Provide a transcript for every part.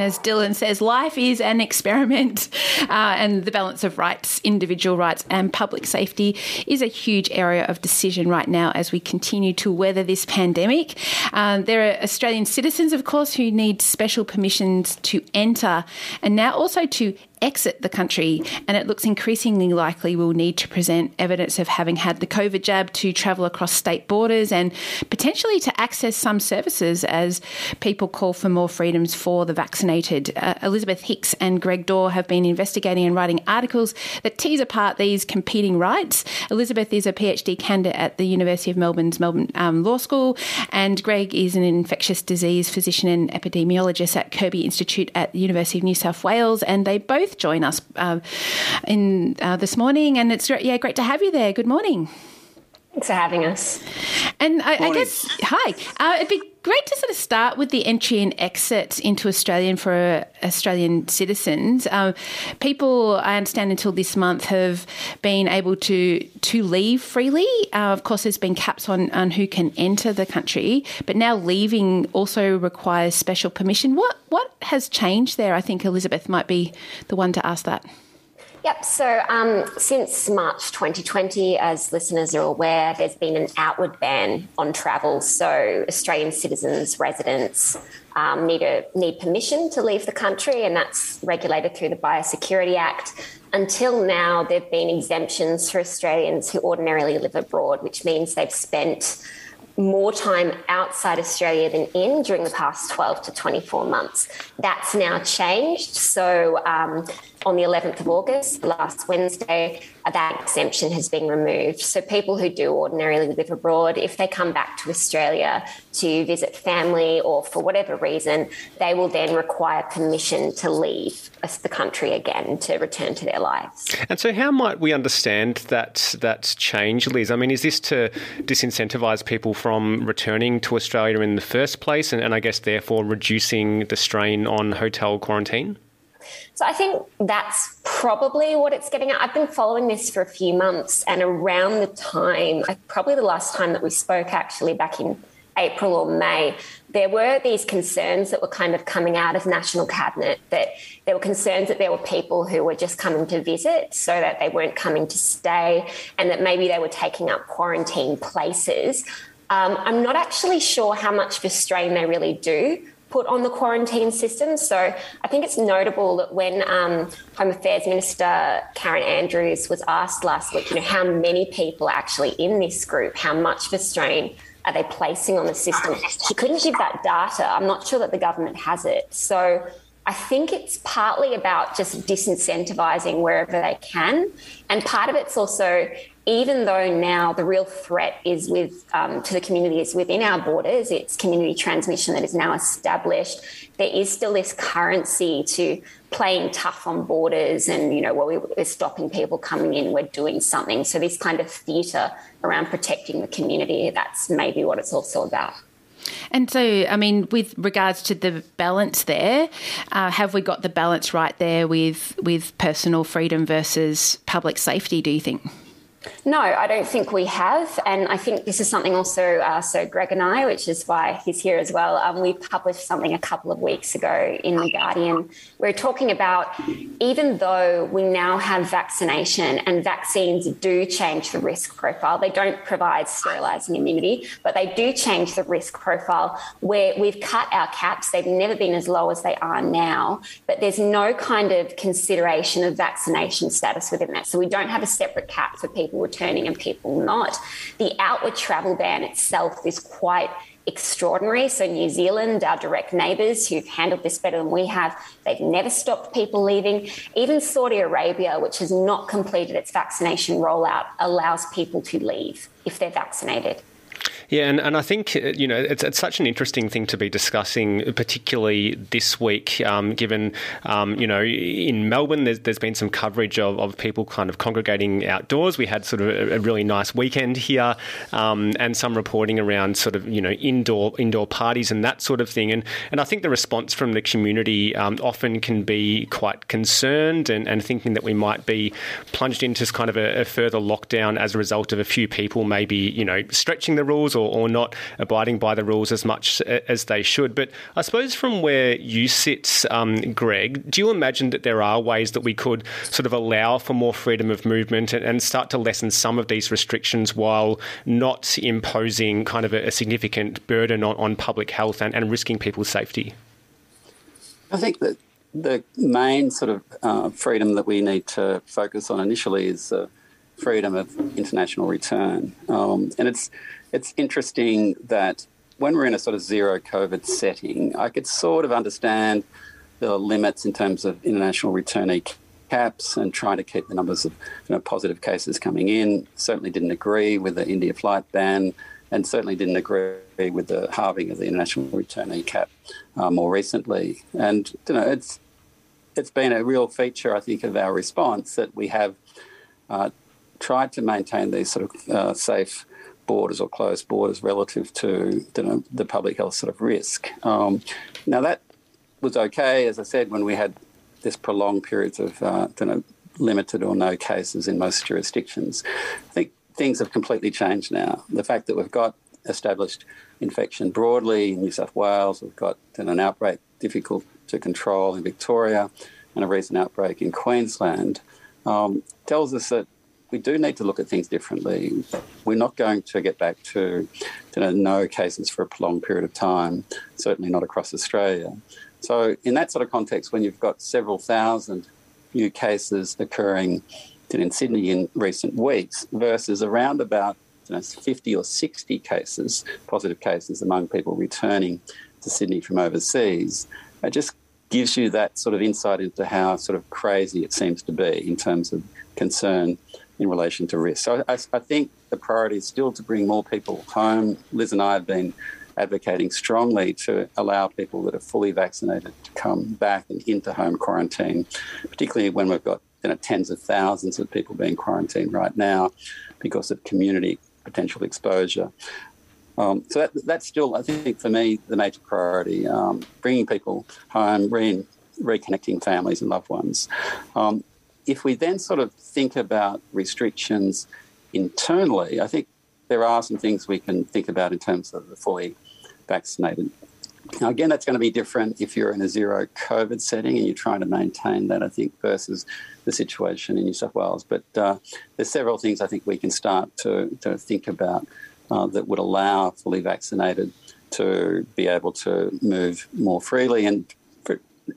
And as Dylan says, life is an experiment, uh, and the balance of rights, individual rights, and public safety is a huge area of decision right now as we continue to weather this pandemic. Um, there are Australian citizens, of course, who need special permissions to enter and now also to exit the country, and it looks increasingly likely we'll need to present evidence of having had the COVID jab to travel across state borders and potentially to access some services as people call for more freedoms for the vaccinated. Uh, Elizabeth Hicks and Greg Dore have been investigating and writing articles that tease apart these competing rights. Elizabeth is a PhD candidate at the University of Melbourne's Melbourne um, Law School, and Greg is an infectious disease physician and epidemiologist at Kirby Institute at the University of New South Wales, and they both both join us uh, in uh, this morning, and it's yeah great to have you there. Good morning. Thanks for having us. And I, I guess hi. Uh, it'd be great to sort of start with the entry and exit into Australian for Australian citizens. Uh, people, I understand, until this month have been able to to leave freely. Uh, of course, there's been caps on on who can enter the country, but now leaving also requires special permission. What what has changed there? I think Elizabeth might be the one to ask that. Yep. So um, since March 2020, as listeners are aware, there's been an outward ban on travel. So Australian citizens, residents um, need a need permission to leave the country, and that's regulated through the Biosecurity Act. Until now, there've been exemptions for Australians who ordinarily live abroad, which means they've spent more time outside Australia than in during the past 12 to 24 months. That's now changed. So um, on the 11th of August, last Wednesday, that exemption has been removed. So people who do ordinarily live abroad, if they come back to Australia to visit family or for whatever reason, they will then require permission to leave the country again to return to their lives. And so, how might we understand that that change, Liz? I mean, is this to disincentivise people from returning to Australia in the first place, and, and I guess therefore reducing the strain on hotel quarantine? So I think that's probably what it's getting at. I've been following this for a few months, and around the time, probably the last time that we spoke, actually back in April or May, there were these concerns that were kind of coming out of National Cabinet that there were concerns that there were people who were just coming to visit so that they weren't coming to stay and that maybe they were taking up quarantine places. Um, I'm not actually sure how much of a strain they really do put on the quarantine system. So I think it's notable that when um, Home Affairs Minister Karen Andrews was asked last week, you know, how many people are actually in this group, how much of a strain are they placing on the system? She couldn't give that data. I'm not sure that the government has it. So I think it's partly about just disincentivizing wherever they can. And part of it's also even though now the real threat is with um, to the community is within our borders, it's community transmission that is now established. There is still this currency to playing tough on borders, and you know, well, we're stopping people coming in, we're doing something. So this kind of theatre around protecting the community—that's maybe what it's also about. And so, I mean, with regards to the balance there, uh, have we got the balance right there with with personal freedom versus public safety? Do you think? No, I don't think we have. And I think this is something also, uh, so Greg and I, which is why he's here as well, um, we published something a couple of weeks ago in The Guardian. We're talking about even though we now have vaccination and vaccines do change the risk profile, they don't provide sterilizing immunity, but they do change the risk profile where we've cut our caps. They've never been as low as they are now, but there's no kind of consideration of vaccination status within that. So we don't have a separate cap for people people returning and people not. The outward travel ban itself is quite extraordinary. So, New Zealand, our direct neighbours who've handled this better than we have, they've never stopped people leaving. Even Saudi Arabia, which has not completed its vaccination rollout, allows people to leave if they're vaccinated. Yeah, and, and I think, uh, you know, it's, it's such an interesting thing to be discussing, particularly this week, um, given, um, you know, in Melbourne, there's, there's been some coverage of, of people kind of congregating outdoors. We had sort of a, a really nice weekend here um, and some reporting around sort of, you know, indoor indoor parties and that sort of thing. And, and I think the response from the community um, often can be quite concerned and, and thinking that we might be plunged into kind of a, a further lockdown as a result of a few people maybe, you know, stretching the rules or, or not abiding by the rules as much as they should. But I suppose from where you sit, um, Greg, do you imagine that there are ways that we could sort of allow for more freedom of movement and, and start to lessen some of these restrictions while not imposing kind of a, a significant burden on, on public health and, and risking people's safety? I think that the main sort of uh, freedom that we need to focus on initially is uh, freedom of international return, um, and it's it's interesting that when we're in a sort of zero COVID setting, I could sort of understand the limits in terms of international returnee caps and trying to keep the numbers of you know, positive cases coming in. Certainly didn't agree with the India flight ban and certainly didn't agree with the halving of the international returnee cap uh, more recently. And you know, it's it's been a real feature, I think, of our response that we have uh, tried to maintain these sort of uh, safe borders or closed borders relative to you know, the public health sort of risk. Um, now that was okay, as I said, when we had this prolonged periods of uh, you know, limited or no cases in most jurisdictions. I think things have completely changed now. The fact that we've got established infection broadly in New South Wales, we've got an outbreak difficult to control in Victoria, and a recent outbreak in Queensland, um, tells us that we do need to look at things differently. We're not going to get back to, to no cases for a prolonged period of time, certainly not across Australia. So, in that sort of context, when you've got several thousand new cases occurring in Sydney in recent weeks versus around about you know, 50 or 60 cases, positive cases among people returning to Sydney from overseas, it just gives you that sort of insight into how sort of crazy it seems to be in terms of concern in relation to risk. So I, I, think the priority is still to bring more people home. Liz and I have been advocating strongly to allow people that are fully vaccinated to come back and into home quarantine, particularly when we've got you know, tens of thousands of people being quarantined right now because of community potential exposure. Um, so that, that's still, I think, for me, the major priority: um, bringing people home, re- reconnecting families and loved ones. Um, if we then sort of think about restrictions internally, I think there are some things we can think about in terms of the fully vaccinated. Now, again, that's going to be different if you're in a zero COVID setting and you're trying to maintain that, I think, versus the situation in New South Wales. But uh, there's several things I think we can start to, to think about uh, that would allow fully vaccinated to be able to move more freely and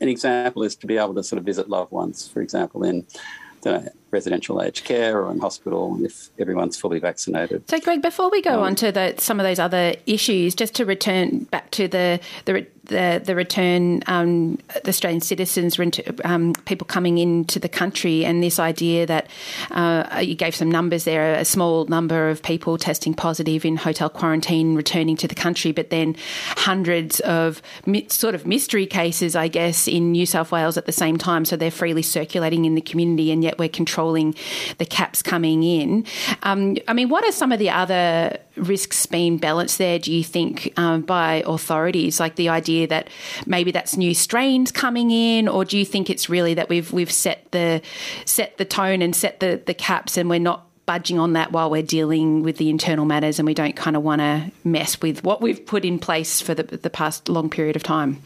an example is to be able to sort of visit loved ones, for example, in know, residential aged care or in hospital if everyone's fully vaccinated. So, Greg, before we go um, on to the, some of those other issues, just to return back to the the the, the return um, the Australian citizens, um, people coming into the country, and this idea that uh, you gave some numbers there, a small number of people testing positive in hotel quarantine returning to the country, but then hundreds of mi- sort of mystery cases, I guess, in New South Wales at the same time. So they're freely circulating in the community, and yet we're controlling the caps coming in. Um, I mean, what are some of the other risks being balanced there, do you think, um, by authorities? Like the idea that maybe that's new strains coming in, or do you think it's really that we've we've set the set the tone and set the, the caps and we're not budging on that while we're dealing with the internal matters and we don't kind of want to mess with what we've put in place for the, the past long period of time?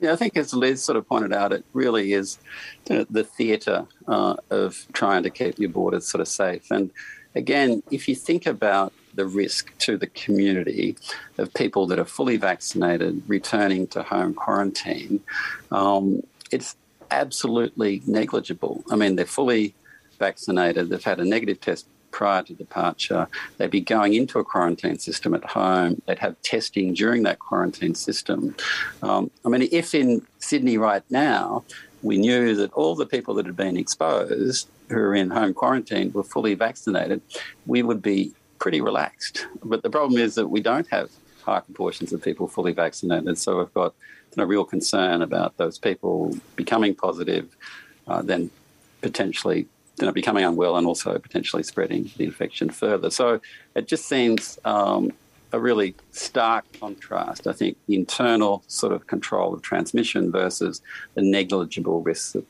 Yeah, I think as Liz sort of pointed out, it really is the theatre uh, of trying to keep your borders sort of safe. And again, if you think about the risk to the community of people that are fully vaccinated returning to home quarantine, um, it's absolutely negligible. I mean, they're fully vaccinated, they've had a negative test prior to departure, they'd be going into a quarantine system at home, they'd have testing during that quarantine system. Um, I mean, if in Sydney right now, we knew that all the people that had been exposed who are in home quarantine were fully vaccinated, we would be pretty relaxed. But the problem is that we don't have high proportions of people fully vaccinated. So we've got a real concern about those people becoming positive, uh, then potentially you know, becoming unwell and also potentially spreading the infection further. So it just seems um, a really stark contrast. I think internal sort of control of transmission versus the negligible risks that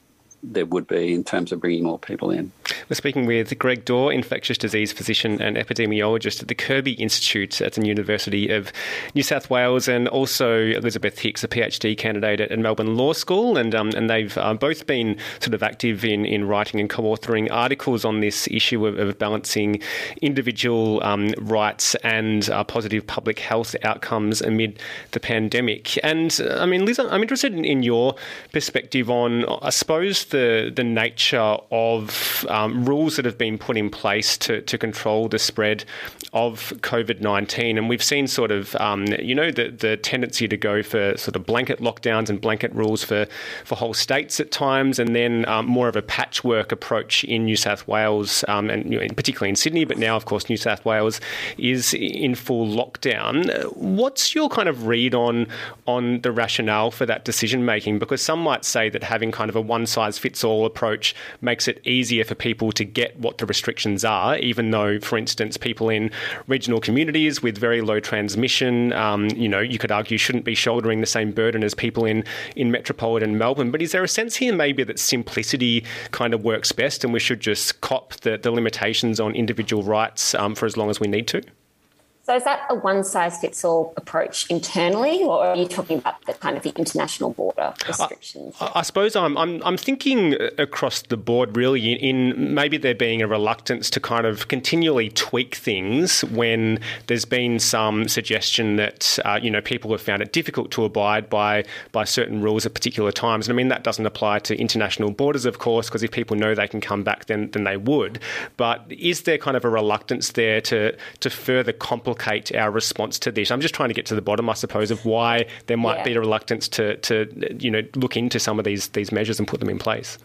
there would be in terms of bringing more people in. We're speaking with Greg Dore, infectious disease physician and epidemiologist at the Kirby Institute at the University of New South Wales, and also Elizabeth Hicks, a PhD candidate at Melbourne Law School, and um, and they've uh, both been sort of active in, in writing and co-authoring articles on this issue of, of balancing individual um, rights and uh, positive public health outcomes amid the pandemic. And uh, I mean, Liz, I'm interested in, in your perspective on, I suppose the the nature of um, rules that have been put in place to, to control the spread of COVID nineteen, and we've seen sort of um, you know the the tendency to go for sort of blanket lockdowns and blanket rules for for whole states at times, and then um, more of a patchwork approach in New South Wales um, and you know, particularly in Sydney, but now of course New South Wales is in full lockdown. What's your kind of read on on the rationale for that decision making? Because some might say that having kind of a one size fits all approach makes it easier for people to get what the restrictions are, even though, for instance, people in regional communities with very low transmission, um, you know, you could argue shouldn't be shouldering the same burden as people in, in metropolitan Melbourne. But is there a sense here maybe that simplicity kind of works best and we should just cop the, the limitations on individual rights um, for as long as we need to? So is that a one size fits all approach internally, or are you talking about the kind of the international border restrictions? I, I suppose I'm, I'm, I'm thinking across the board, really, in, in, maybe there being a reluctance to kind of continually tweak things when there's been some suggestion that uh, you know people have found it difficult to abide by by certain rules at particular times. And I mean that doesn't apply to international borders, of course, because if people know they can come back, then then they would. But is there kind of a reluctance there to to further complicate our response to this. I'm just trying to get to the bottom, I suppose, of why there might yeah. be a reluctance to, to you know look into some of these these measures and put them in place.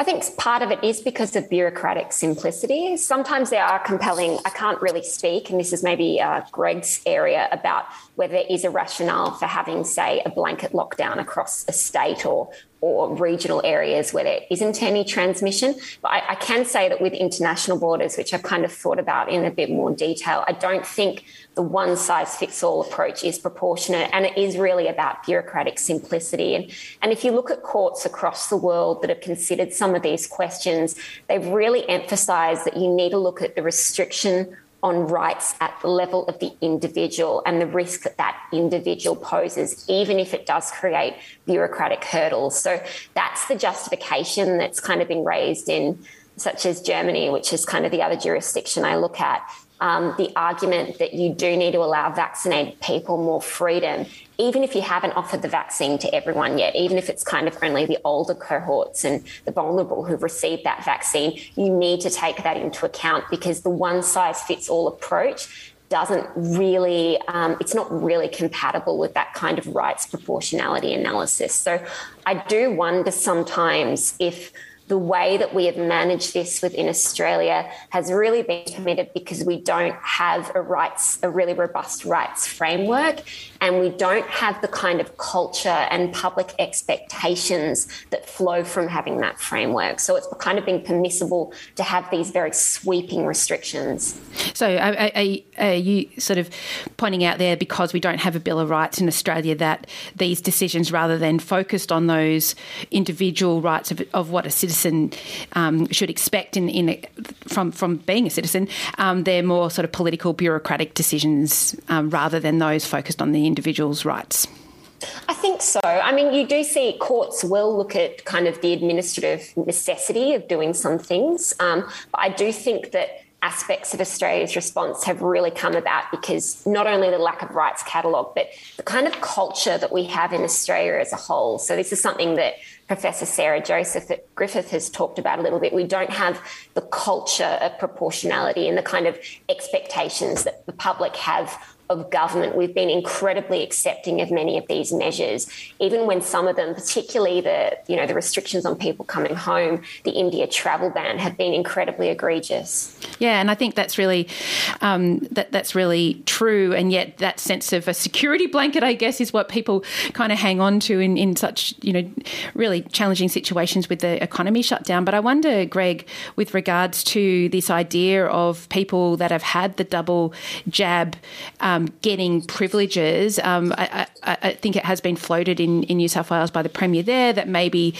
I think part of it is because of bureaucratic simplicity. Sometimes there are compelling. I can't really speak, and this is maybe uh, Greg's area about whether there is a rationale for having, say, a blanket lockdown across a state or or regional areas where there isn't any transmission. But I, I, can say that with international borders, which I've kind of thought about in a bit more detail, I don't think the one size fits all approach is proportionate. And it is really about bureaucratic simplicity. And, and if you look at courts across the world that have considered some of these questions, they've really emphasized that you need to look at the restriction on rights at the level of the individual and the risk that that individual poses, even if it does create bureaucratic hurdles. So that's the justification that's kind of been raised in, such as Germany, which is kind of the other jurisdiction I look at um, the argument that you do need to allow vaccinated people more freedom, even if you haven't offered the vaccine to everyone yet, even if it's kind of only the older cohorts and the vulnerable who've received that vaccine, you need to take that into account because the one size fits all approach doesn't really, um, it's not really compatible with that kind of rights proportionality analysis. So I do wonder sometimes if the way that we have managed this within Australia has really been committed because we don't have a rights, a really robust rights framework, and we don't have the kind of culture and public expectations that flow from having that framework. So it's kind of been permissible to have these very sweeping restrictions. So are, are, are you sort of pointing out there because we don't have a Bill of Rights in Australia that these decisions, rather than focused on those individual rights of, of what a citizen um, should expect in, in a, from from being a citizen. Um, they're more sort of political, bureaucratic decisions um, rather than those focused on the individual's rights. I think so. I mean, you do see courts will look at kind of the administrative necessity of doing some things. Um, but I do think that aspects of Australia's response have really come about because not only the lack of rights catalogue, but the kind of culture that we have in Australia as a whole. So, this is something that Professor Sarah Joseph at Griffith has talked about a little bit. We don't have the culture of proportionality and the kind of expectations that the public have of government, we've been incredibly accepting of many of these measures, even when some of them, particularly the you know the restrictions on people coming home, the India travel ban, have been incredibly egregious. Yeah, and I think that's really um, that that's really true, and yet that sense of a security blanket, I guess, is what people kind of hang on to in, in such you know really challenging situations with the economy shut down. But I wonder, Greg, with regards to this idea of people that have had the double jab. Um, um, getting privileges. Um, I, I, I, think it has been floated in, in New South Wales by the Premier there that maybe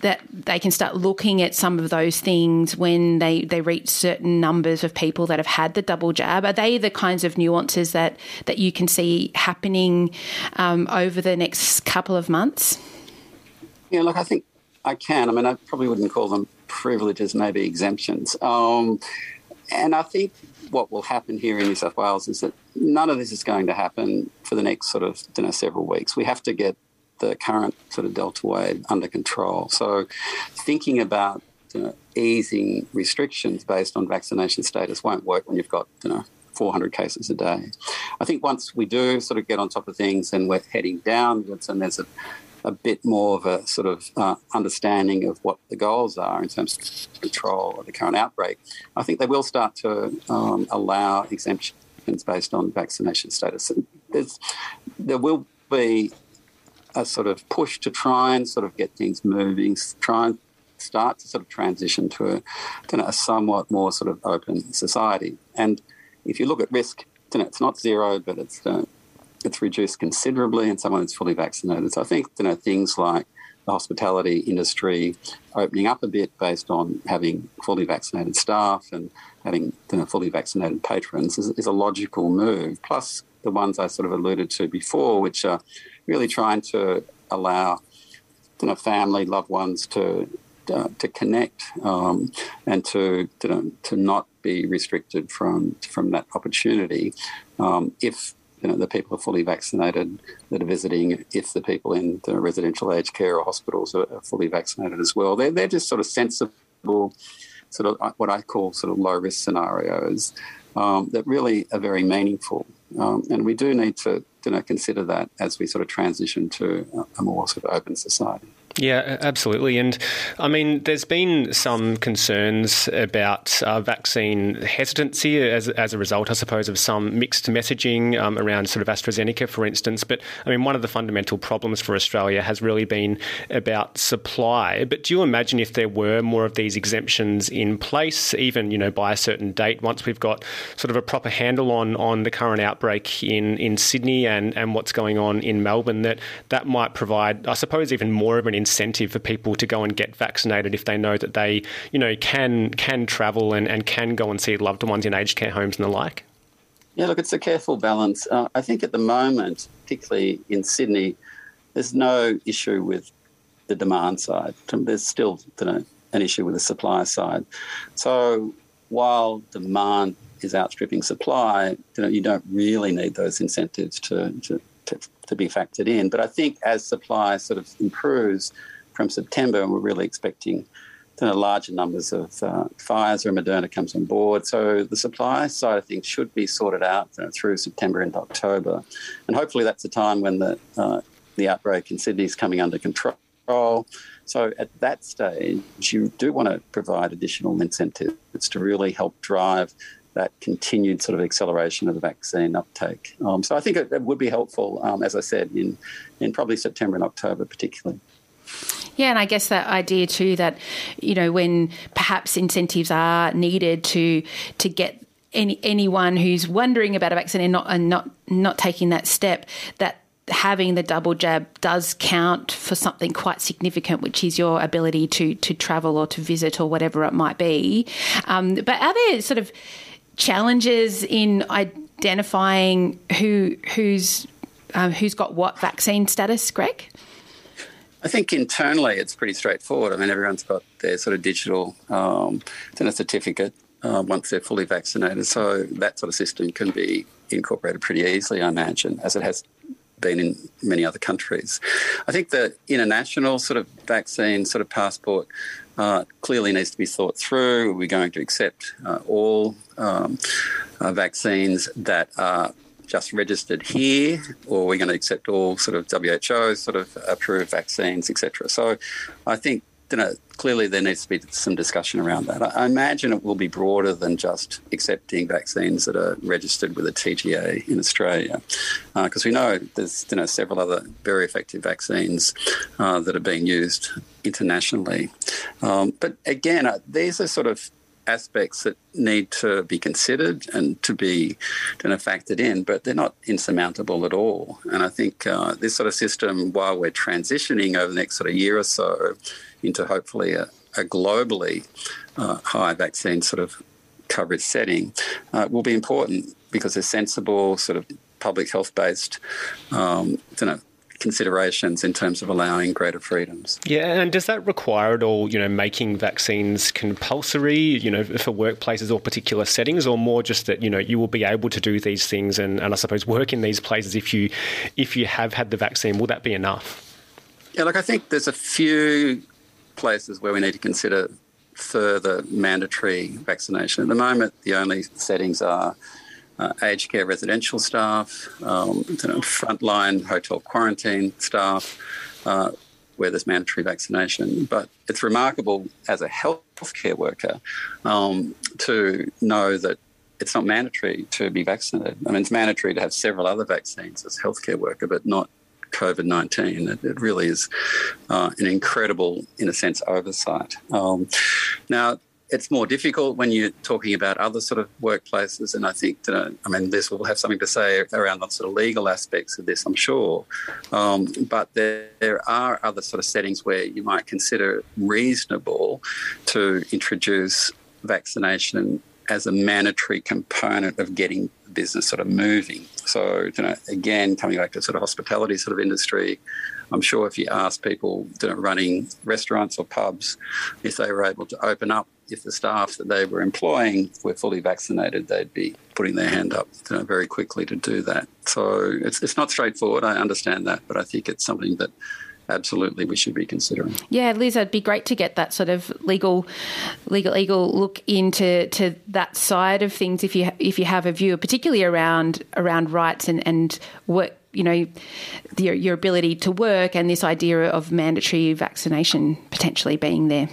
that they can start looking at some of those things when they, they reach certain numbers of people that have had the double jab. Are they the kinds of nuances that, that you can see happening um, over the next couple of months? Yeah, look, I think I can. I mean, I probably wouldn't call them privileges, maybe exemptions. Um, and I think what will happen here in New South Wales is that none of this is going to happen for the next sort of you know, several weeks. We have to get the current sort of delta wave under control. So, thinking about you know, easing restrictions based on vaccination status won't work when you've got you know 400 cases a day. I think once we do sort of get on top of things and we're heading downwards, and there's a a bit more of a sort of uh, understanding of what the goals are in terms of control of the current outbreak, I think they will start to um, allow exemptions based on vaccination status. There will be a sort of push to try and sort of get things moving, try and start to sort of transition to a, to a somewhat more sort of open society. And if you look at risk, you know, it's not zero, but it's uh, it's reduced considerably in someone who's fully vaccinated. So I think you know things like the hospitality industry opening up a bit based on having fully vaccinated staff and having you know, fully vaccinated patrons is, is, a logical move. Plus the ones I sort of alluded to before, which are really trying to allow you know, family, loved ones to uh, to connect um, and to, to to not be restricted from from that opportunity. Um, if you know, the people are fully vaccinated that are visiting, if the people in the residential aged care or hospitals are, are fully vaccinated as well. They're, they're just sort of sensible, sort of uh, what I call sort of low risk scenarios um, that really are very meaningful. Um, and we do need to you know, consider that as we sort of transition to a more sort of open society. Yeah, absolutely. And I mean, there's been some concerns about uh, vaccine hesitancy as, as a result, I suppose, of some mixed messaging um, around sort of AstraZeneca, for instance. But I mean, one of the fundamental problems for Australia has really been about supply. But do you imagine if there were more of these exemptions in place, even, you know, by a certain date, once we've got sort of a proper handle on, on the current outbreak in, in Sydney and, and what's going on in Melbourne, that that might provide, I suppose, even more of an incentive for people to go and get vaccinated if they know that they, you know, can can travel and, and can go and see loved ones in aged care homes and the like? Yeah, look, it's a careful balance. Uh, I think at the moment, particularly in Sydney, there's no issue with the demand side. There's still you know, an issue with the supply side. So while demand is outstripping supply, you know, you don't really need those incentives to, to, to be factored in. But I think as supply sort of improves from September, and we're really expecting you know, larger numbers of uh, Pfizer and Moderna comes on board. So the supply side of things should be sorted out you know, through September and October, and hopefully that's the time when the uh, the outbreak in Sydney is coming under control. So at that stage, you do want to provide additional incentives to really help drive that continued sort of acceleration of the vaccine uptake. Um, so I think it, it, would be helpful, um, as I said, in, in probably September and October particularly. Yeah, and I guess that idea too that you know when perhaps incentives are needed to to get any anyone who's wondering about a vaccine and not and not not taking that step that having the double jab does count for something quite significant, which is your ability to to travel or to visit or whatever it might be. Um, but are there sort of challenges in identifying who who's um, who's got what vaccine status, Greg? I think internally it's pretty straightforward. I mean, everyone's got their sort of digital um, certificate uh, once they're fully vaccinated. So that sort of system can be incorporated pretty easily, I imagine, as it has been in many other countries. I think the international sort of vaccine sort of passport uh, clearly needs to be thought through. Are We're going to accept uh, all um, uh, vaccines that are just registered here, or are we're going to accept all sort of WHO sort of approved vaccines, etc. So I think you know, clearly there needs to be some discussion around that. I imagine it will be broader than just accepting vaccines that are registered with a TGA in Australia, because uh, we know there's you know several other very effective vaccines uh, that are being used internationally. Um, but again, uh, these are sort of aspects that need to be considered and to be you know, factored in, but they're not insurmountable at all. And I think uh, this sort of system, while we're transitioning over the next sort of year or so into hopefully a, a globally uh, high vaccine sort of coverage setting, uh, will be important because they're sensible, sort of public health based, um, you know, considerations in terms of allowing greater freedoms. Yeah, and does that require at all, you know, making vaccines compulsory, you know, for workplaces or particular settings, or more just that, you know, you will be able to do these things and, and I suppose work in these places if you if you have had the vaccine, will that be enough? Yeah, look, I think there's a few places where we need to consider further mandatory vaccination. At the moment, the only settings are uh, aged care residential staff, um, frontline hotel quarantine staff, uh, where there's mandatory vaccination. But it's remarkable as a healthcare worker um, to know that it's not mandatory to be vaccinated. I mean, it's mandatory to have several other vaccines as a healthcare worker, but not COVID 19. It, it, really is uh, an incredible, in a sense, oversight. Um, now, it's more difficult when you're talking about other sort of workplaces, and I think that, I mean this will have something to say around the sort of legal aspects of this, I'm sure. Um, but there, there are other sort of settings where you might consider reasonable to introduce vaccination as a mandatory component of getting business sort of moving. So, you know, again, coming back to sort of hospitality sort of industry, I'm sure if you ask people you know, running restaurants or pubs if they were able to open up if the staff that they were employing were fully vaccinated, they'd be putting their hand up you know, very quickly to do that. So it's, it's not straightforward. I understand that, but I think it's something that absolutely we should be considering. Yeah, Liz, it'd be great to get that sort of legal, legal, legal look into to that side of things if you if you have a view, particularly around around rights and and work. You know, your your ability to work and this idea of mandatory vaccination potentially being there.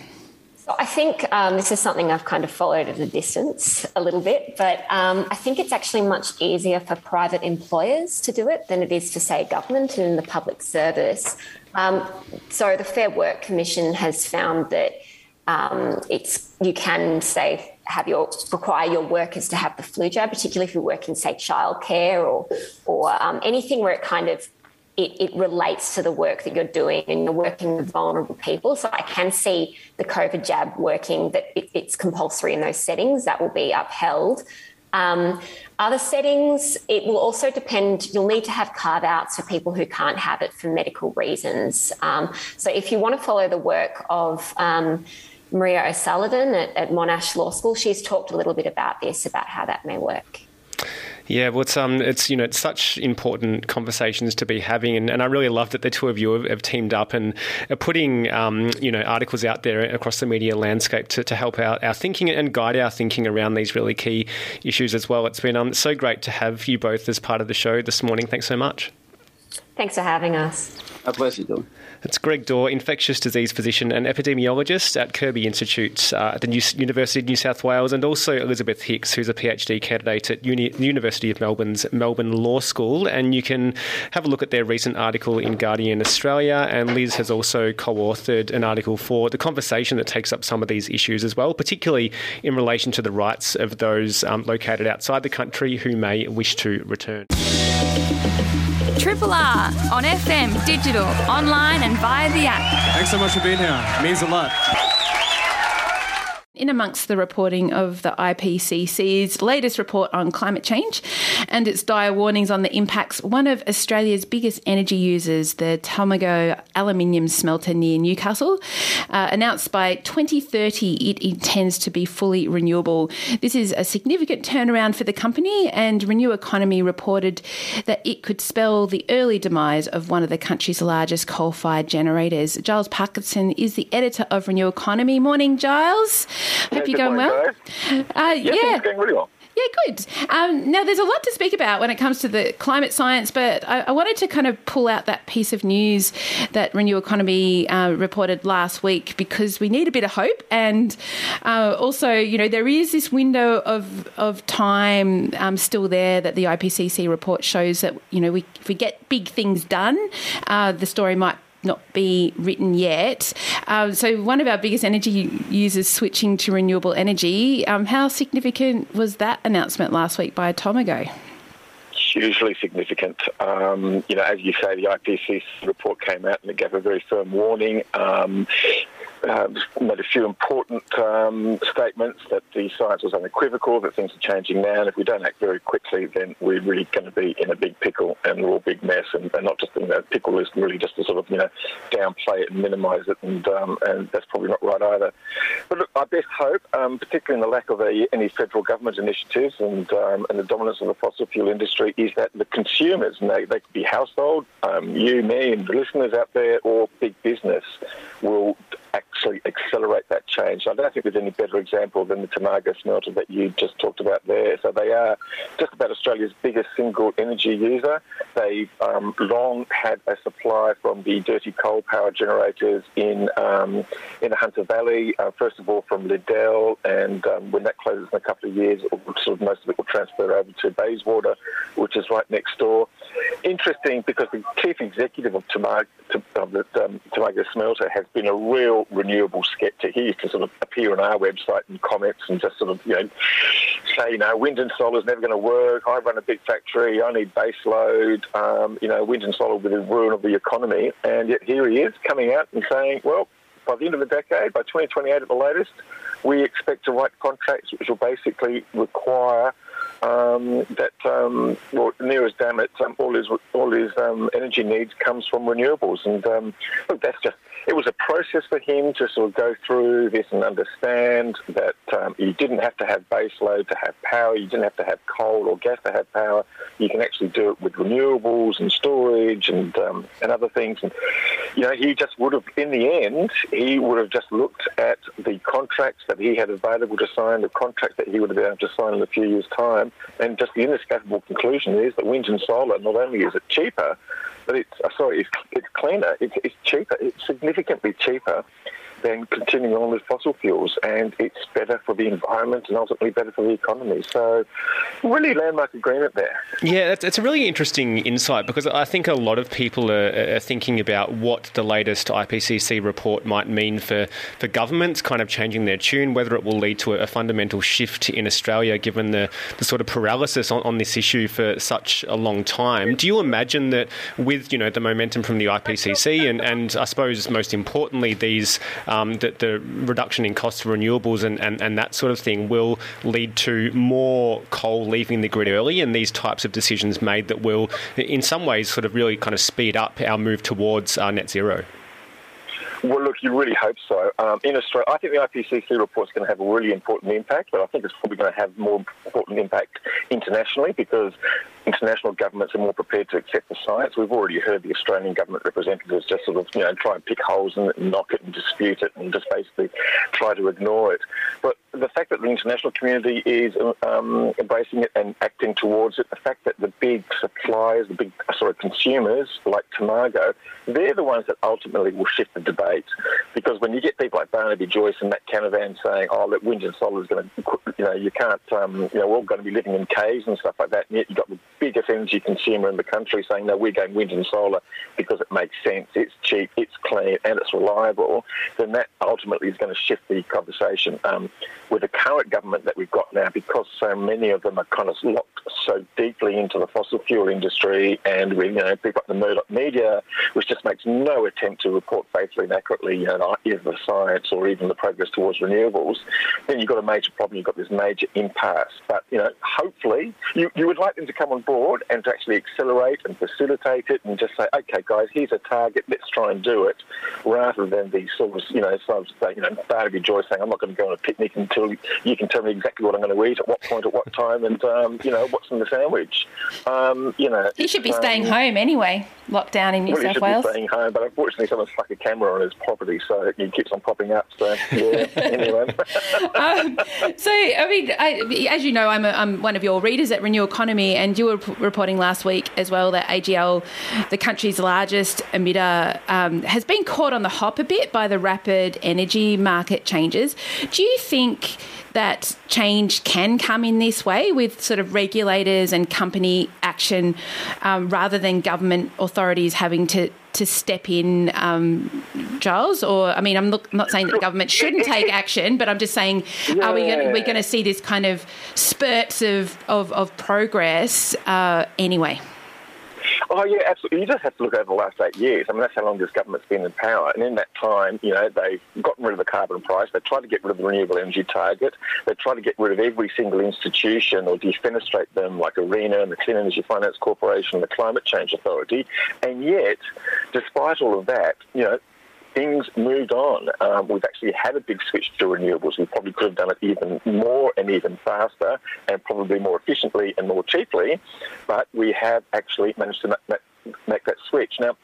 I think um, this is something I've kind of followed at a distance a little bit, but um, I think it's actually much easier for private employers to do it than it is for, say, government and the public service. Um, so the Fair Work Commission has found that um, it's you can say have your require your workers to have the flu jab, particularly if you work in say childcare or or um, anything where it kind of it, it, relates to the work that you're doing and you're working with vulnerable people. So I can see the COVID jab working that it, it's compulsory in those settings that will be upheld. Um, other settings, it will also depend, you'll need to have carve outs for people who can't have it for medical reasons. Um, so if you want to follow the work of um, Maria O'Sullivan at, at Monash Law School, she's talked a little bit about this, about how that may work. Yeah, well, it's um, it's you know, it's such important conversations to be having, and, and I really love that the two of you have, have teamed up and are putting um, you know articles out there across the media landscape to, to help out our thinking and guide our thinking around these really key issues as well. It's been um, so great to have you both as part of the show this morning. Thanks so much. Thanks for having us. A pleasure, Dylan. It's Greg Dore, infectious disease physician and epidemiologist at Kirby Institute uh, at the New- University of New South Wales, and also Elizabeth Hicks, who's a PhD candidate at Uni- University of Melbourne's Melbourne Law School. And you can have a look at their recent article in Guardian Australia. And Liz has also co authored an article for the conversation that takes up some of these issues as well, particularly in relation to the rights of those um, located outside the country who may wish to return. Triple R on FM, digital, online, and via the app. Thanks so much for being here. It means a lot. In amongst the reporting of the IPCC's latest report on climate change and its dire warnings on the impacts, one of Australia's biggest energy users, the Tomago aluminium smelter near Newcastle, uh, announced by 2030 it intends to be fully renewable. This is a significant turnaround for the company, and Renew Economy reported that it could spell the early demise of one of the country's largest coal fired generators. Giles Parkinson is the editor of Renew Economy. Morning, Giles. Hope you're going well. Uh, yeah, going really well. Yeah, good. Um, now, there's a lot to speak about when it comes to the climate science, but I, I wanted to kind of pull out that piece of news that Renew Economy uh, reported last week because we need a bit of hope. And uh, also, you know, there is this window of, of time um, still there that the IPCC report shows that, you know, we, if we get big things done, uh, the story might not be written yet. Um, so, one of our biggest energy users switching to renewable energy. Um, how significant was that announcement last week by Tomago? hugely significant. Um, you know, as you say, the IPCC report came out and it gave a very firm warning. Uh, made a few important um, statements that the science was unequivocal, that things are changing now, and if we don't act very quickly, then we're really going to be in a big pickle and we're all big mess. And, and not just you know, pickle is really just to sort of you know downplay it and minimise it, and um, and that's probably not right either. But look, our best hope, um, particularly in the lack of a, any federal government initiatives and um, and the dominance of the fossil fuel industry, is that the consumers, and they, they could be household, um, you, me, and the listeners out there, or big business, will actually accelerate that change. I don't think there's any better example than the Tomago smelter that you just talked about there. So they are just about Australia's biggest single energy user. They've um, long had a supply from the dirty coal power generators in um, in the Hunter Valley. Uh, first of all, from Liddell, and um, when that closes in a couple of years, sort of most of it will transfer over to Bayswater, which is right next door. Interesting because the chief executive of Tomago, of the um, Tomago smelter has been a real renewable skeptic. He used to sort of appear on our website and comments and just sort of, you know, say, you know, wind and solar is never going to work. I run a big factory. I need base load. Um, you know, wind and solar will be the ruin of the economy. And yet here he is coming out and saying, well, by the end of the decade, by 2028 at the latest, we expect to write contracts which will basically require um, that, um, well, near as damn it, um, all his all his um, energy needs comes from renewables, and um, look, that's just it was a process for him to sort of go through this and understand that um, you didn't have to have base load to have power, you didn't have to have coal or gas to have power. You can actually do it with renewables and storage and um, and other things. And you know, he just would have, in the end, he would have just looked at the contracts that he had available to sign, the contracts that he would have been able to sign in a few years' time, and just the inescapable conclusion is that wind and solar not only is it cheaper, but it's uh, sorry, it's, it's cleaner, it's, it's cheaper, it's significantly cheaper than continuing on with fossil fuels, and it's better for the environment and ultimately better for the economy. So, really landmark agreement there. Yeah, it's a really interesting insight because I think a lot of people are, are, thinking about what the latest IPCC report might mean for, for governments kind of changing their tune, whether it will lead to a, a fundamental shift in Australia given the, the sort of paralysis on, on this issue for such a long time. Do you imagine that with, you know, the momentum from the IPCC and, and I suppose most importantly these um, that the reduction in costs for renewables and, and, and that sort of thing will lead to more coal leaving the grid early and these types of decisions made that will, in some ways, sort of really kind of speed up our move towards uh, net zero. Well, look, you really hope so. Um, in Australia, I think the IPCC report is going to have a really important impact, but I think it's probably going to have more important impact internationally because international governments are more prepared to accept the science. We've already heard the Australian government representatives just sort of, you know, try and pick holes in it and knock it and dispute it and just basically try to ignore it. But the fact that the international community is um, embracing it and acting towards it, the fact that the big suppliers, the big sort of consumers like Tomago, they're the ones that ultimately will shift the debate. Because when you get people like Barnaby Joyce and Matt Canavan saying, "Oh, look, wind and solar is going to, you know, you can't, um, you know, we're all going to be living in caves and stuff like that," and yet you've got the biggest energy consumer in the country saying, "No, we're going wind and solar because it makes sense, it's cheap, it's clean, and it's reliable," then that ultimately is going to shift the conversation. Um, with the current government that we've got now, because so many of them are kind of locked so deeply into the fossil fuel industry, and with you know people like the Murdoch media, which just makes no attempt to report faithfully and accurately, you know, either the science or even the progress towards renewables, then you've got a major problem. You've got this major impasse. But you know, hopefully, you, you would like them to come on board forward and to actually accelerate and facilitate it and just say, okay, guys, here's a target, let's try and do it, rather than these sort of, you know, sort of, you know, Barnaby Joyce saying, I'm not going to go on a picnic until you can tell me exactly what I'm going to eat, at what point, at what time, and, um, you know, what's in the sandwich. Um, you know, he should be staying um, home anyway, locked down in New well, South Wales. staying home, but unfortunately, someone stuck a camera on his property, so he keeps on popping up. So, yeah, anyway. um, so, I mean, I, as you know, I'm, a, I'm one of your readers at Renew Economy, and you were reporting last week as well that AGL, the country's largest emitter, um, has been caught on the hop a bit by the rapid energy market changes. Do you think that change can come in this way with sort of regulators and company action um, rather than government authorities having to to step in, um, Giles? Or I mean, I'm not, not saying that government shouldn't take action, but I'm just saying, yeah. are we going to see this kind of spurts of of, of progress uh, anyway? Oh yeah, absolutely. You just have to look over the last eight years. I mean, that's how long this government's been in power, and in that time, you know, they've gotten rid of the carbon price. They tried to get rid of the renewable energy target. They tried to get rid of every single institution or defenestrate them, like ARENA and the Clean Energy Finance Corporation and the Climate Change Authority. And yet, despite all of that, you know, things moved on. Um, we've actually had a big switch to renewables. We probably could have done it even more and even faster and probably more efficiently and more cheaply, but we have actually managed to make, that switch. Now,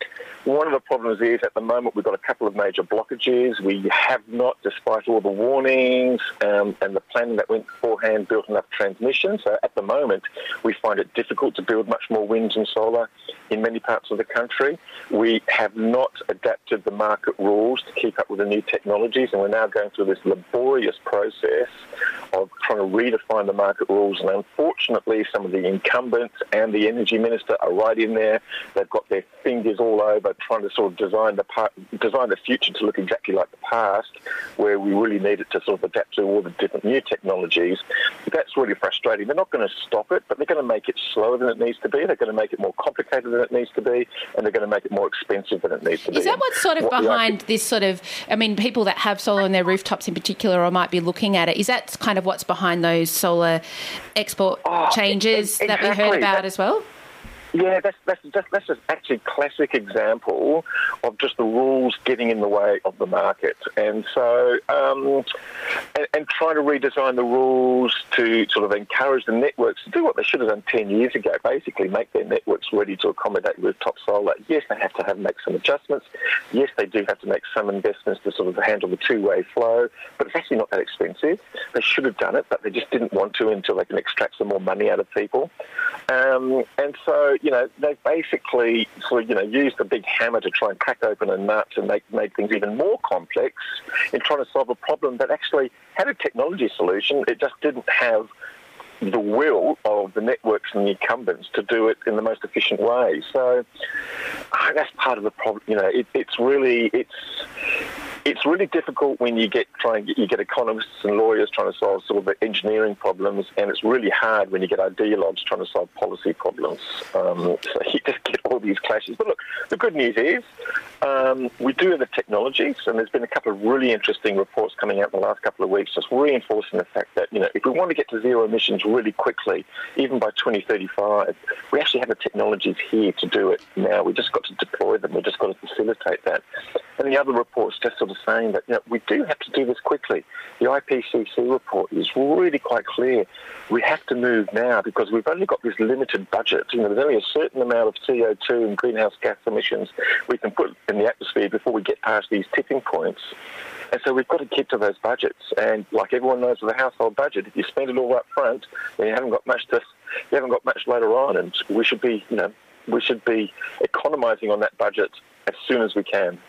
one of the problems is at the moment we've got a couple of major blockages. We have not, despite all the warnings um, and the planning that went beforehand, built enough transmission. So at the moment, we find it difficult to build much more wind and solar in many parts of the country. We have not adapted the market rules to keep up with the new technologies, and we're now going through this laborious process of trying to redefine the market rules. And unfortunately, some of the incumbents and the energy minister are right in there. They've got their fingers all over trying to sort of design the part, design the future to look exactly like the past, where we really need it to sort of adapt to all the different new technologies. That's really frustrating. They're not going to stop it, but they're going to make it slower than it needs to be. They're going to make it more complicated than it needs to be, and they're going to make it more expensive than it needs to be. Is that what's sort of what behind this sort of? I mean, people that have solar on their rooftops in particular, or might be looking at it. Is that kind of what's behind those solar export oh, changes exactly. that we heard about that, as well? Yeah, that's that's that's just actually a classic example of just the rules getting in the way of the market, and so um, and, and, trying to redesign the rules to sort of encourage the networks to do what they should have done ten years ago. Basically, make their networks ready to accommodate rooftop solar. Yes, they have to have make some adjustments. Yes, they do have to make some investments to sort of handle the two-way flow, but it's actually not that expensive. They should have done it, but they just didn't want to until they can extract some more money out of people. Um, and so you know, they basically sort of, you know, used a big hammer to try and crack open a nut and make, make things even more complex in trying to solve a problem that actually had a technology solution. It just didn't have the will of the networks and the incumbents to do it in the most efficient way. So that's part of the problem. You know, it, it's really it's it's really difficult when you get trying you get economists and lawyers trying to solve sort of the engineering problems, and it's really hard when you get ideologues trying to solve policy problems. Um, so you just get all these clashes. But look, the good news is um, we do have the technologies, and there's been a couple of really interesting reports coming out in the last couple of weeks, just reinforcing the fact that you know if we want to get to zero emissions really quickly, even by 2035, we actually have the technologies here to do it now. We just got to deploy them. We just got to facilitate that. And the other reports just sort of saying that you know, we do have to do this quickly. The IPCC report is really quite clear. We have to move now because we've only got this limited budget. You know, there's only a certain amount of CO2 and greenhouse gas emissions we can put in the atmosphere before we get past these tipping points. And so we've got to keep to those budgets. And like everyone knows with a household budget, if you spend it all up front, then you haven't got much to, you haven't got much later on. And we should be, you know, we should be economising on that budget as soon as we can.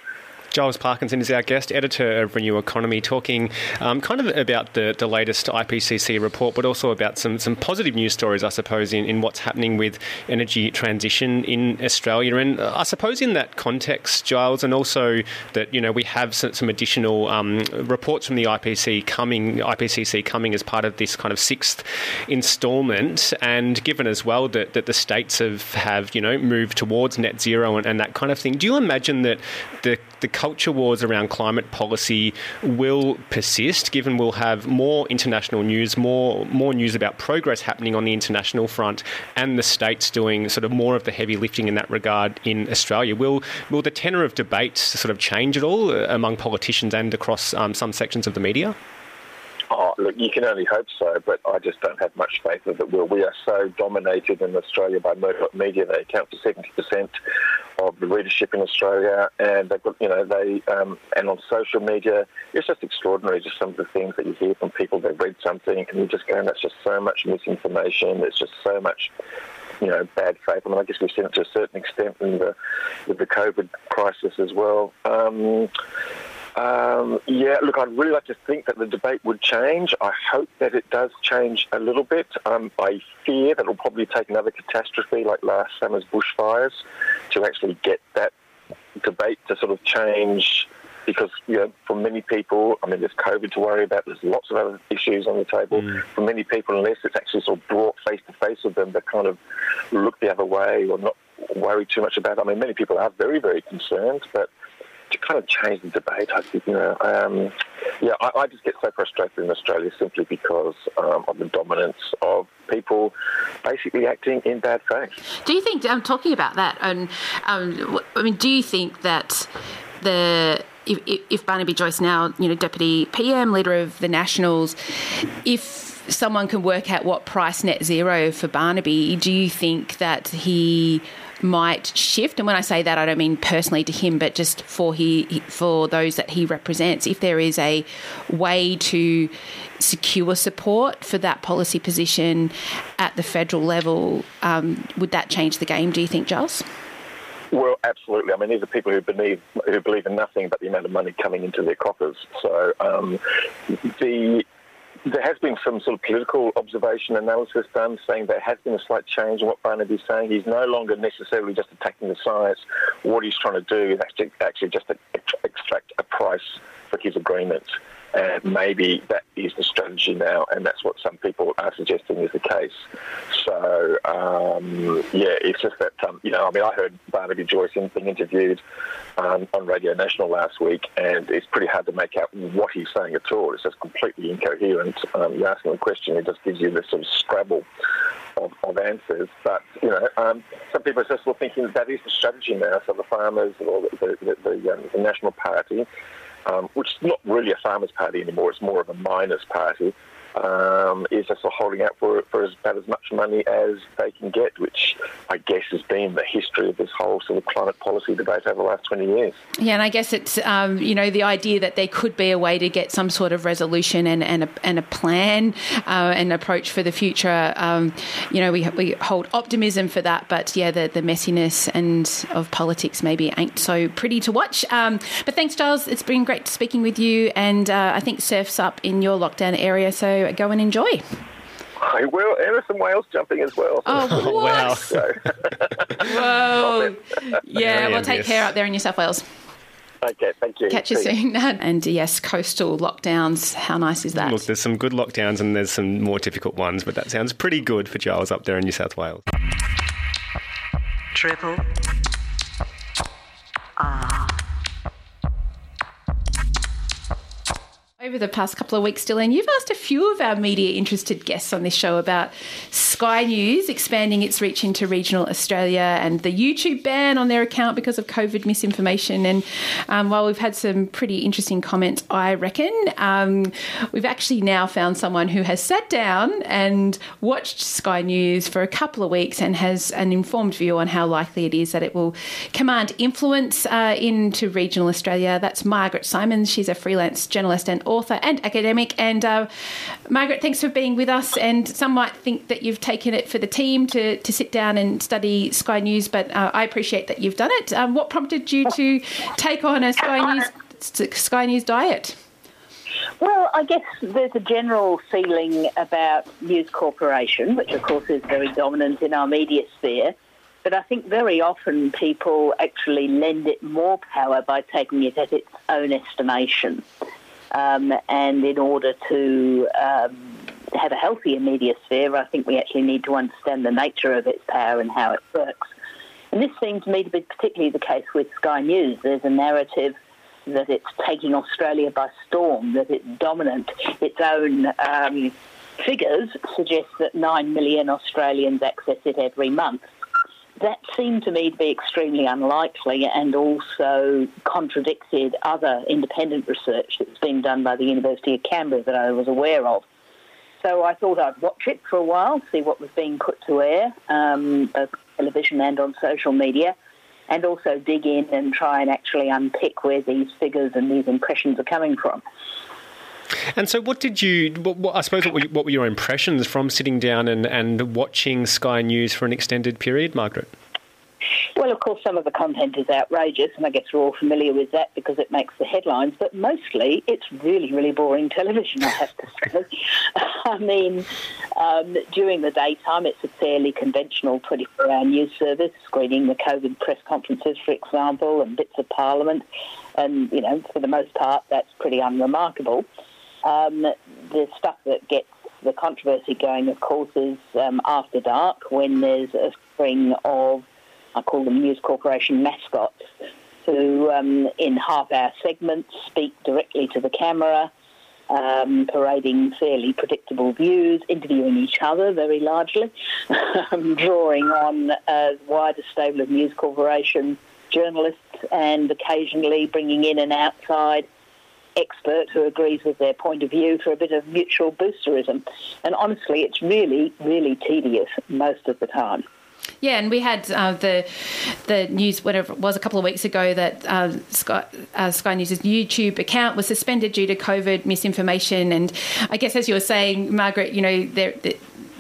Giles Parkinson is our guest, editor of Renew Economy, talking um, kind of about the, the latest IPCC report, but also about some, some positive news stories, I suppose, in, in what's happening with energy transition in Australia. And I suppose in that context, Giles, and also that you know we have some, some additional um, reports from the IPC coming, IPCC coming as part of this kind of sixth instalment, and given as well that, that the states have have you know moved towards net zero and, and that kind of thing. Do you imagine that the the culture wars around climate policy will persist, given we'll have more international news, more more news about progress happening on the international front, and the states doing sort of more of the heavy lifting in that regard in Australia. Will will the tenor of debate sort of change at all uh, among politicians and across um, some sections of the media? Look, you can only hope so, but I just don't have much faith that it will. We are so dominated in Australia by Murdoch media; they account for seventy percent of the readership in Australia, and they've got, you know, they um, and on social media, it's just extraordinary. Just some of the things that you hear from people. They've read something, and you just go, that's just so much misinformation. There's just so much you know, bad faith. I mean, I guess we've seen it to a certain extent in the with the COVID crisis as well. Um, um, yeah, look, I'd really like to think that the debate would change. I hope that it does change a little bit. Um, I fear that it'll probably take another catastrophe like last summer's bushfires to actually get that debate to sort of change. Because you know, for many people, I mean, there's COVID to worry about. There's lots of other issues on the table. Mm. For many people, unless it's actually sort of brought face to face with them, they kind of look the other way or not worry too much about it. I mean, many people are very, very concerned, but to kind of change the debate. I think, you know, um, yeah, I, I, just get so frustrated in Australia simply because um, of the dominance of people basically acting in bad faith. Do you think, I'm talking about that, and um, I mean, do you think that the if, if Barnaby Joyce now, you know, deputy PM, leader of the Nationals, if someone can work out what price net zero for Barnaby, do you think that he might shift. And when I say that, I don't mean personally to him, but just for he for those that he represents. If there is a way to secure support for that policy position at the federal level, um, would that change the game? Do you think, Giles? Well, absolutely. I mean, these are people who believe who believe in nothing but the amount of money coming into their coffers. So um, the there has been some sort of political observation analysis done saying there has been a slight change in what Barnaby's saying. He's no longer necessarily just attacking the science. What he's trying to do is actually, actually just extract a price for his agreement. And maybe that is the strategy now, and that's what some people are suggesting is the case. So, um, yeah, it's just that, um, you know, I mean, I heard Barnaby Joyce being interviewed um, on Radio National last week, and it's pretty hard to make out what he's saying at all. It's just completely incoherent. Um, you ask him a question, it just gives you this sort of scrabble of, of answers. But, you know, um, some people are just thinking that, is the strategy now. So the farmers or the, the, the, the, um, the National Party um, which is not really a farmers' party anymore. It's more of a miners' party um, is just holding out for, for about as much money as they can get, which I guess has been the history of this whole sort of climate policy debate over the last 20 years. Yeah, and I guess it's, um, you know, the idea that there could be a way to get some sort of resolution and, and, a, and a plan uh, and approach for the future. Um, you know, we, we hold optimism for that, but yeah, the, the messiness and of politics maybe ain't so pretty to watch. Um, but thanks, Giles. It's been great speaking with you, and uh, I think surf's up in your lockdown area, so go and enjoy. I will. And there's some whales jumping as well. Oh, wow. Whoa. yeah, well, take care up there in New South Wales. Okay, thank you. Catch you soon. And yes, coastal lockdowns. How nice is that? Look, there's some good lockdowns and there's some more difficult ones, but that sounds pretty good for Giles up there in New South Wales. Triple R. Over the past couple of weeks, Dylan, you've asked a few of our media interested guests on this show about Sky News expanding its reach into regional Australia and the YouTube ban on their account because of COVID misinformation. And um, while we've had some pretty interesting comments, I reckon, um, we've actually now found someone who has sat down and watched Sky News for a couple of weeks and has an informed view on how likely it is that it will command influence uh, into regional Australia. That's Margaret Simons. She's a freelance journalist and author and academic. And uh, Margaret, thanks for being with us. And some might think that you've taken it for the team to, to sit down and study Sky News, but uh, I appreciate that you've done it. Um, what prompted you to take on a Sky News Sky News diet? Well, I guess there's a general feeling about News Corporation, which of course is very dominant in our media sphere. But I think very often people actually lend it more power by taking it at its own estimation. Um, and in order to um, have a healthier media sphere, I think we actually need to understand the nature of its power and how it works. And this seems to me to be particularly the case with Sky News. There's a narrative that it's taking Australia by storm, that it's dominant. Its own um, figures suggest that 9 million Australians access it every month. That seemed to me to be extremely unlikely and also contradicted other independent research that's been done by the University of Canberra that I was aware of. So I thought I'd watch it for a while, see what was being put to air, um, both television and on social media, and also dig in and try and actually unpick where these figures and these impressions are coming from. And so, what did you? What, what, I suppose what were, what were your impressions from sitting down and, and watching Sky News for an extended period, Margaret? Well, of course, some of the content is outrageous, and I guess we're all familiar with that because it makes the headlines. But mostly, it's really, really boring television. I have to say. I mean, um, during the daytime, it's a fairly conventional 24-hour news service, screening the COVID press conferences, for example, and bits of Parliament, and you know, for the most part, that's pretty unremarkable. Um, the stuff that gets the controversy going, of course, is um, after dark when there's a string of I call them News Corporation mascots, who um, in half-hour segments speak directly to the camera, um, parading fairly predictable views, interviewing each other very largely, um, drawing on a wider stable of News Corporation journalists and occasionally bringing in an outside expert who agrees with their point of view for a bit of mutual boosterism. And honestly, it's really, really tedious most of the time. Yeah, and we had uh, the the news, whatever it was, a couple of weeks ago that uh, Sky, uh, Sky News' YouTube account was suspended due to COVID misinformation. And I guess, as you were saying, Margaret, you know, there,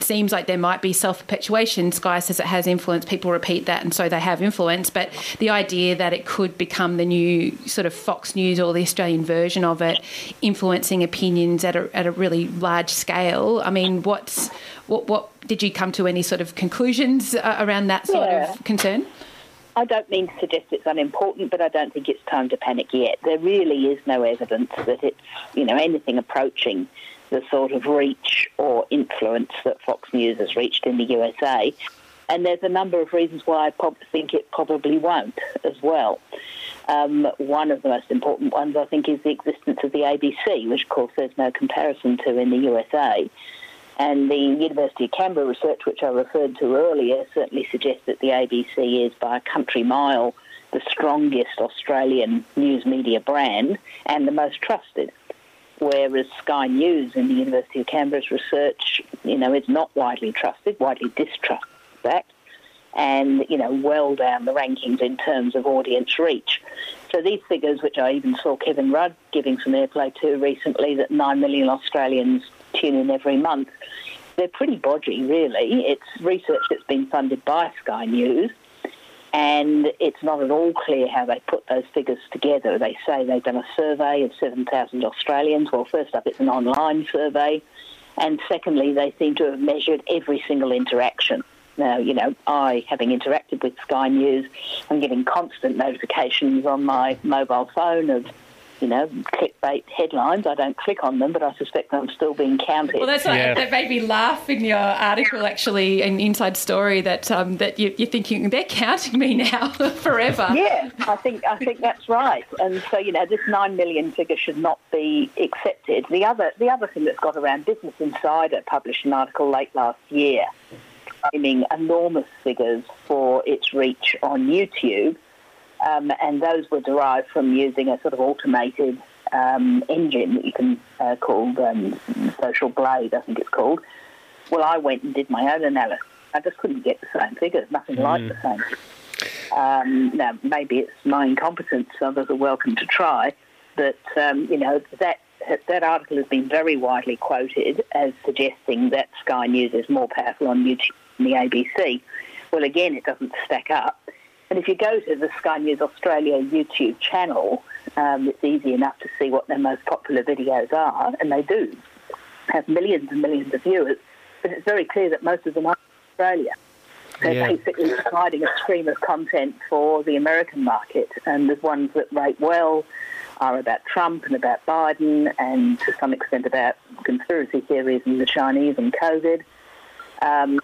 seems like there might be self perpetuation. Sky says it has influence. People repeat that, and so they have influence. But the idea that it could become the new sort of Fox News or the Australian version of it, influencing opinions at a, at a really large scale. I mean, what's what? What did you come to any sort of conclusions uh, around that sort yeah. of concern? I don't mean to suggest it's unimportant, but I don't think it's time to panic yet. There really is no evidence that it's, you know, anything approaching the sort of reach or influence that Fox News has reached in the USA. And there's a number of reasons why I think it probably won't as well. Um, one of the most important ones, I think, is the existence of the ABC, which, of course, there's no comparison to in the USA. And the University of Canberra research, which I referred to earlier, certainly suggests that the ABC is by a country mile the strongest Australian news media brand and the most trusted whereas Sky News and the University of Canberra's research, you know, is not widely trusted, widely distrusted, fact, and, you know, well down the rankings in terms of audience reach. So these figures, which I even saw Kevin Rudd giving some airplay to recently, that 9 million Australians tune in every month, they're pretty bodgy, really. It's research that's been funded by Sky News and it's not at all clear how they put those figures together. They say they've done a survey of 7,000 Australians. Well, first up, it's an online survey, and secondly, they seem to have measured every single interaction. Now, you know, I, having interacted with Sky News, I'm getting constant notifications on my mobile phone of you know, clickbait headlines. I don't click on them, but I suspect I'm still being counted. Well, that's yeah. that made me laugh in your article, actually, an inside story that um, that you, are thinking they're counting me now forever. Yeah, I think I think that's right. And so you know, this nine million figure should not be accepted. The other the other thing that's got around, Business Insider published an article late last year claiming enormous figures for its reach on YouTube um, and those were derived from using a sort of automated um, engine that you can uh, call um, Social Blade, I think it's called. Well, I went and did my own analysis. I just couldn't get the same figures, nothing mm. like the same. Um, now, maybe it's my incompetence. Others are welcome to try, but um, you know that that article has been very widely quoted as suggesting that Sky News is more powerful on YouTube than the ABC. Well, again, it doesn't stack up. And if you go to the Sky News Australia YouTube channel, um, it's easy enough to see what their most popular videos are, and they do have millions and millions of viewers. But it's very clear that most of them are Australia. They're yeah. basically providing a stream of content for the American market, and the ones that rate well are about Trump and about Biden, and to some extent about conspiracy theories and the Chinese and COVID. Um,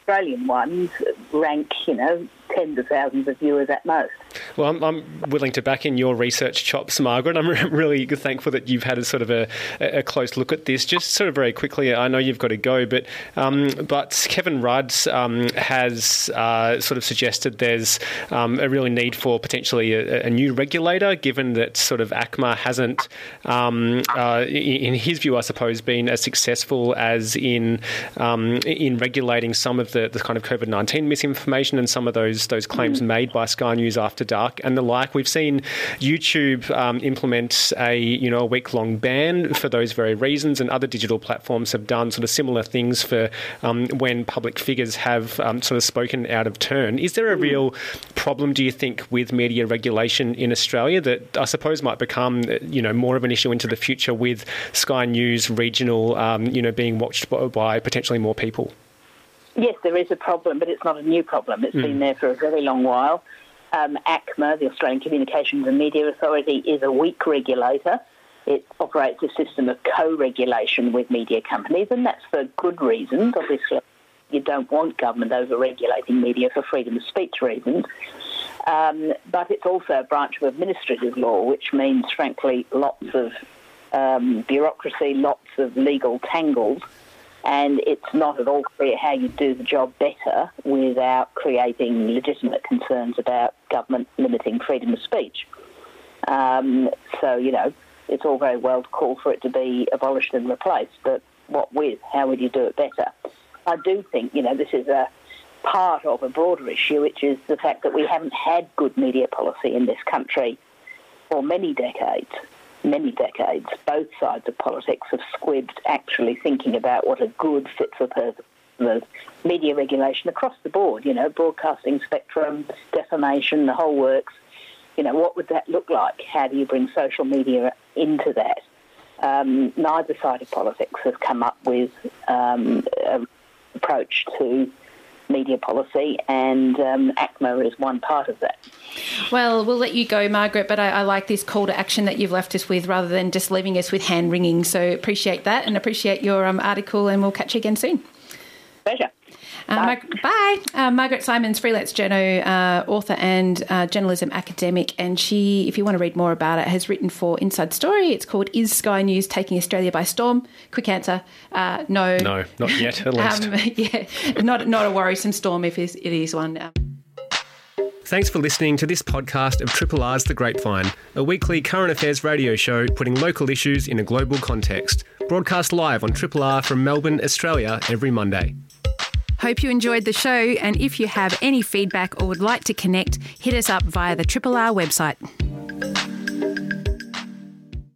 Australian ones rank, you know, tens of thousands of viewers at most. Well, I'm, I'm, willing to back in your research chops, Margaret. I'm really thankful that you've had a sort of a, a, close look at this. Just sort of very quickly, I know you've got to go, but um, but Kevin Rudd um, has uh, sort of suggested there's um, a really need for potentially a, a, new regulator, given that sort of ACMA hasn't, um, uh, in his view, I suppose, been as successful as in um, in regulating some of the, the kind of COVID nineteen misinformation and some of those those claims mm. made by Sky News After Dark and the like. We've seen YouTube um, implement a you know a week long ban for those very reasons, and other digital platforms have done sort of similar things for um, when public figures have um, sort of spoken out of turn. Is there a real problem, do you think, with media regulation in Australia that I suppose might become you know more of an issue into the future with Sky News regional um, you know being watched by, by potentially more people? Yes, there is a problem, but it's not a new problem. It's mm. been there for a very long while. Um, ACMA, the Australian Communications and Media Authority, is a weak regulator. It operates a system of co-regulation with media companies, and that's for good reasons. Obviously, you don't want government over-regulating media for freedom of speech reasons. Um, but it's also a branch of administrative law, which means, frankly, lots of um, bureaucracy, lots of legal tangles, and it's not at all clear how you do the job better without creating legitimate concerns about government limiting freedom of speech. Um, so, you know, it's all very well to call for it to be abolished and replaced, but what with? How would you do it better? I do think, you know, this is a part of a broader issue, which is the fact that we haven't had good media policy in this country for many decades many decades, both sides of politics have squibbed actually thinking about what a good fit for purpose media regulation across the board, you know, broadcasting spectrum, defamation, the whole works. You know, what would that look like? How do you bring social media into that? Um, neither side of politics has come up with um, an approach to media policy, and um, ACMA is one part of that. Well, we'll let you go, Margaret, but I, I, like this call to action that you've left us with rather than just leaving us with hand wringing. So appreciate that and appreciate your um, article, and we'll catch you again soon. Pleasure. Uh, bye. Mar- bye. Uh, Margaret Simons, freelance journo, uh, author and uh, journalism academic, and she, if you want to read more about it, has written for Inside Story. It's called "Is Sky News Taking Australia by Storm?" Quick answer: uh, No. No, not yet. At least. um, yeah, not not a worrisome storm if it is one. Um, Thanks for listening to this podcast of Triple R's The Grapevine, a weekly current affairs radio show putting local issues in a global context. Broadcast live on Triple R from Melbourne, Australia, every Monday. Hope you enjoyed the show, and if you have any feedback or would like to connect, hit us up via the Triple R website.